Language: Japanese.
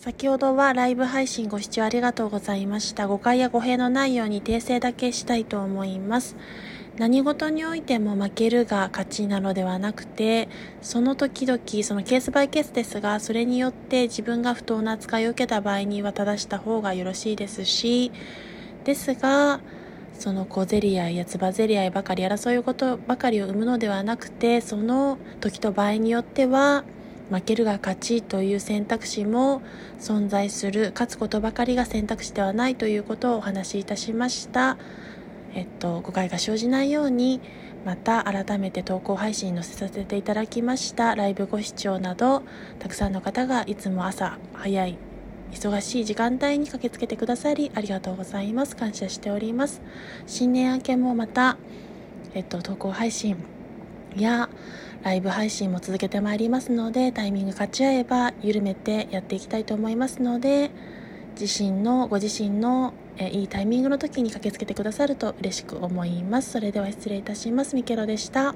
先ほどはライブ配信ご視聴ありがとうございました。誤解や語弊のないように訂正だけしたいと思います。何事においても負けるが勝ちなのではなくて、その時々、そのケースバイケースですが、それによって自分が不当な扱いを受けた場合には正した方がよろしいですし、ですが、その小競り合いやつば競り合いばかり争うことばかりを生むのではなくて、その時と場合によっては、負けるが勝ちという選択肢も存在する勝つことばかりが選択肢ではないということをお話しいたしました。えっと誤解が生じないようにまた改めて投稿配信に載せさせていただきました。ライブご視聴などたくさんの方がいつも朝早い忙しい時間帯に駆けつけてくださりありがとうございます。感謝しております。新年明けもまたえっと投稿配信やライブ配信も続けてまいりますのでタイミング勝ち合えば緩めてやっていきたいと思いますので自身のご自身のえいいタイミングの時に駆けつけてくださると嬉しく思います。それでは失礼いたします。ミケロでした。